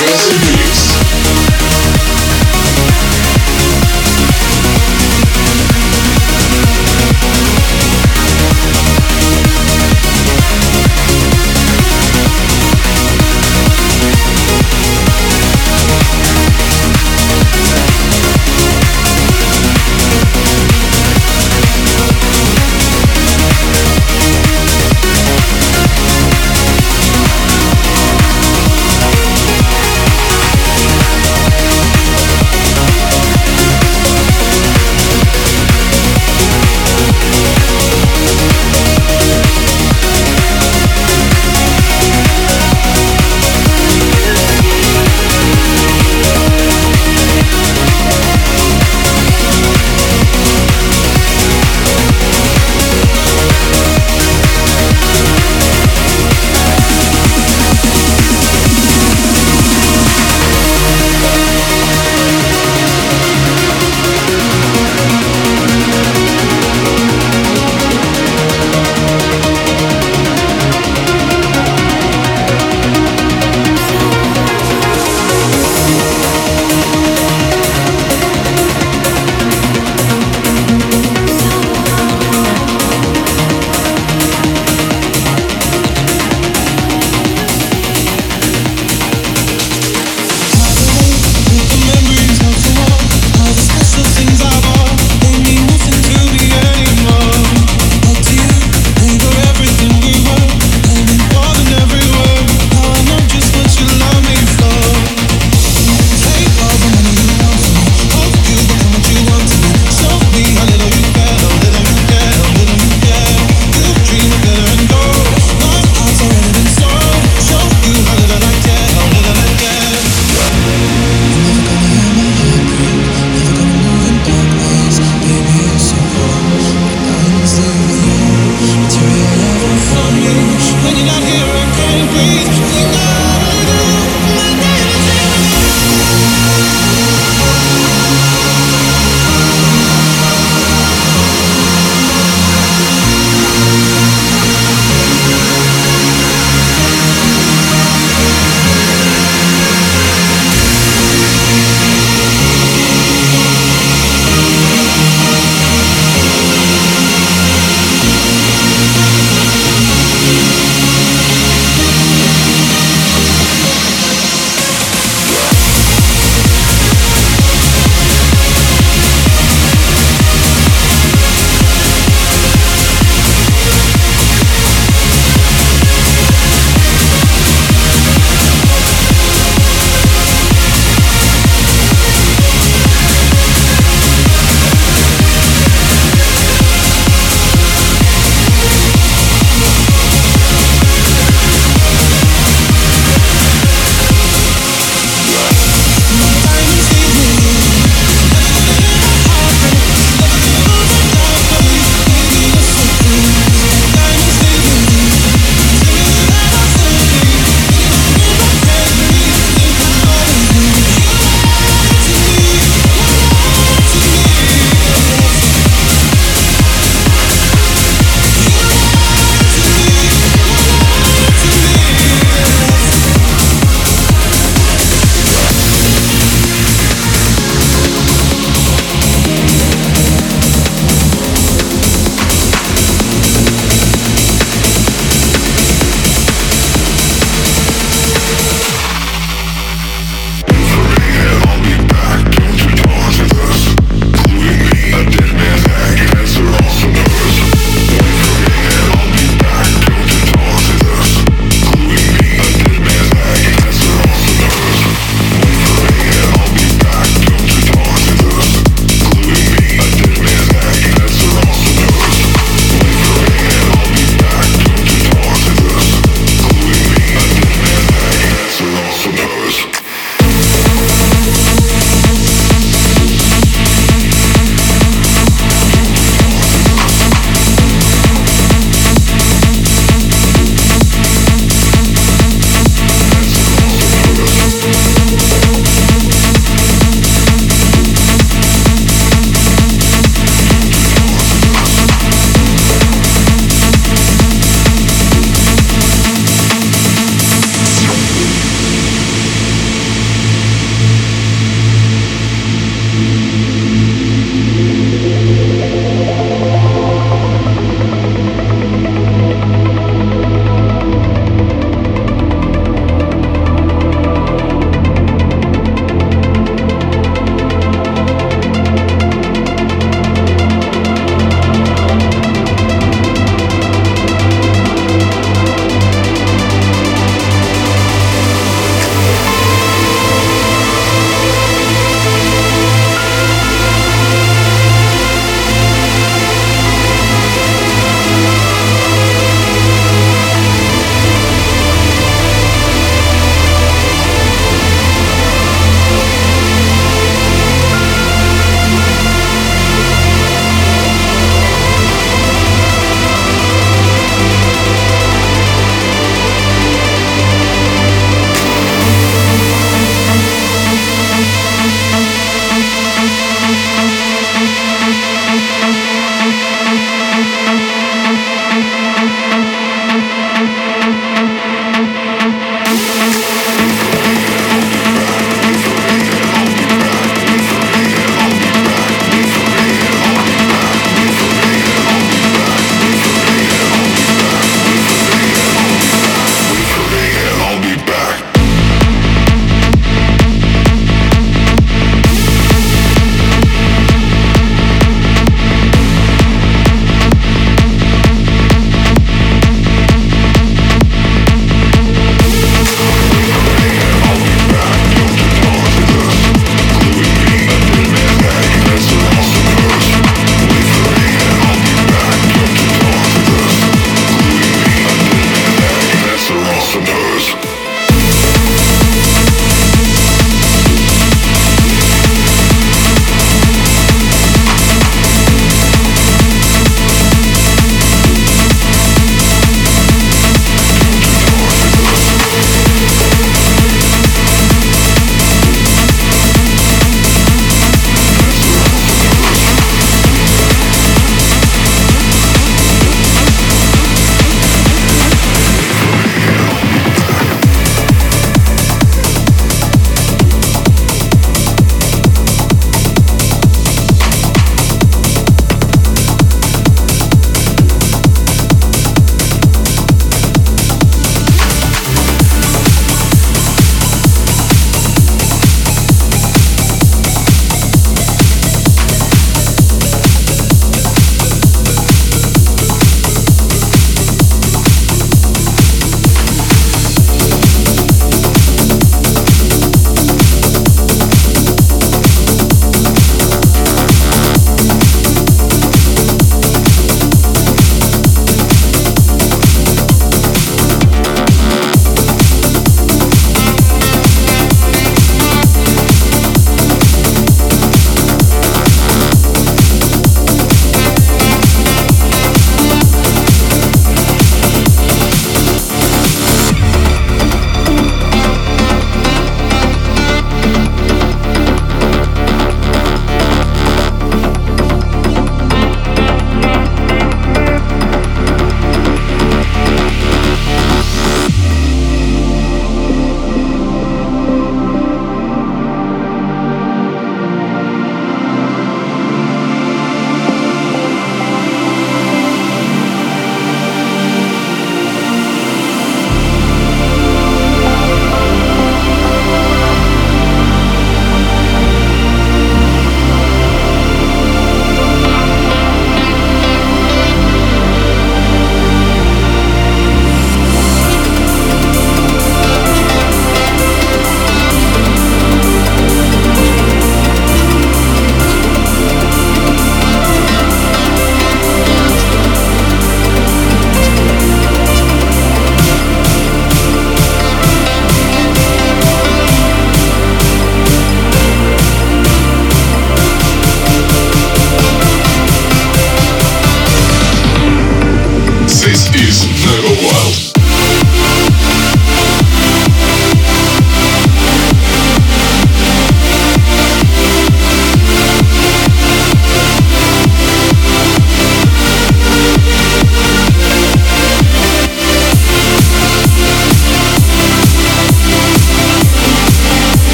This is